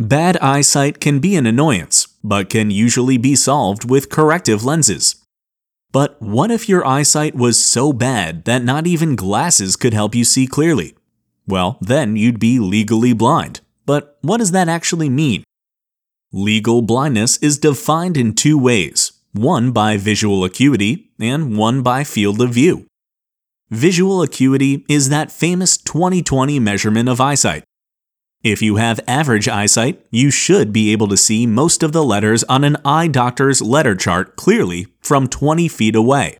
Bad eyesight can be an annoyance, but can usually be solved with corrective lenses. But what if your eyesight was so bad that not even glasses could help you see clearly? Well, then you'd be legally blind. But what does that actually mean? Legal blindness is defined in two ways one by visual acuity and one by field of view. Visual acuity is that famous 20/20 measurement of eyesight. If you have average eyesight, you should be able to see most of the letters on an eye doctor's letter chart clearly from 20 feet away.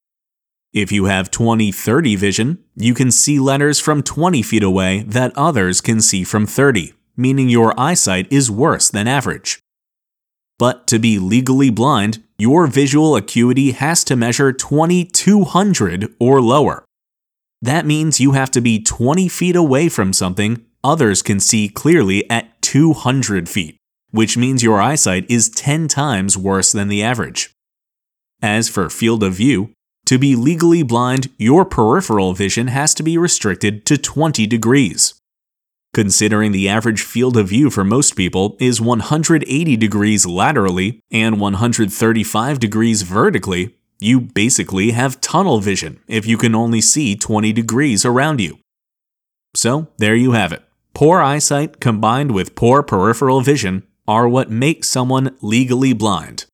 If you have 20/30 vision, you can see letters from 20 feet away that others can see from 30, meaning your eyesight is worse than average. But to be legally blind, your visual acuity has to measure 2200 or lower. That means you have to be 20 feet away from something others can see clearly at 200 feet, which means your eyesight is 10 times worse than the average. As for field of view, to be legally blind, your peripheral vision has to be restricted to 20 degrees. Considering the average field of view for most people is 180 degrees laterally and 135 degrees vertically, you basically have tunnel vision if you can only see 20 degrees around you. So, there you have it. Poor eyesight combined with poor peripheral vision are what make someone legally blind.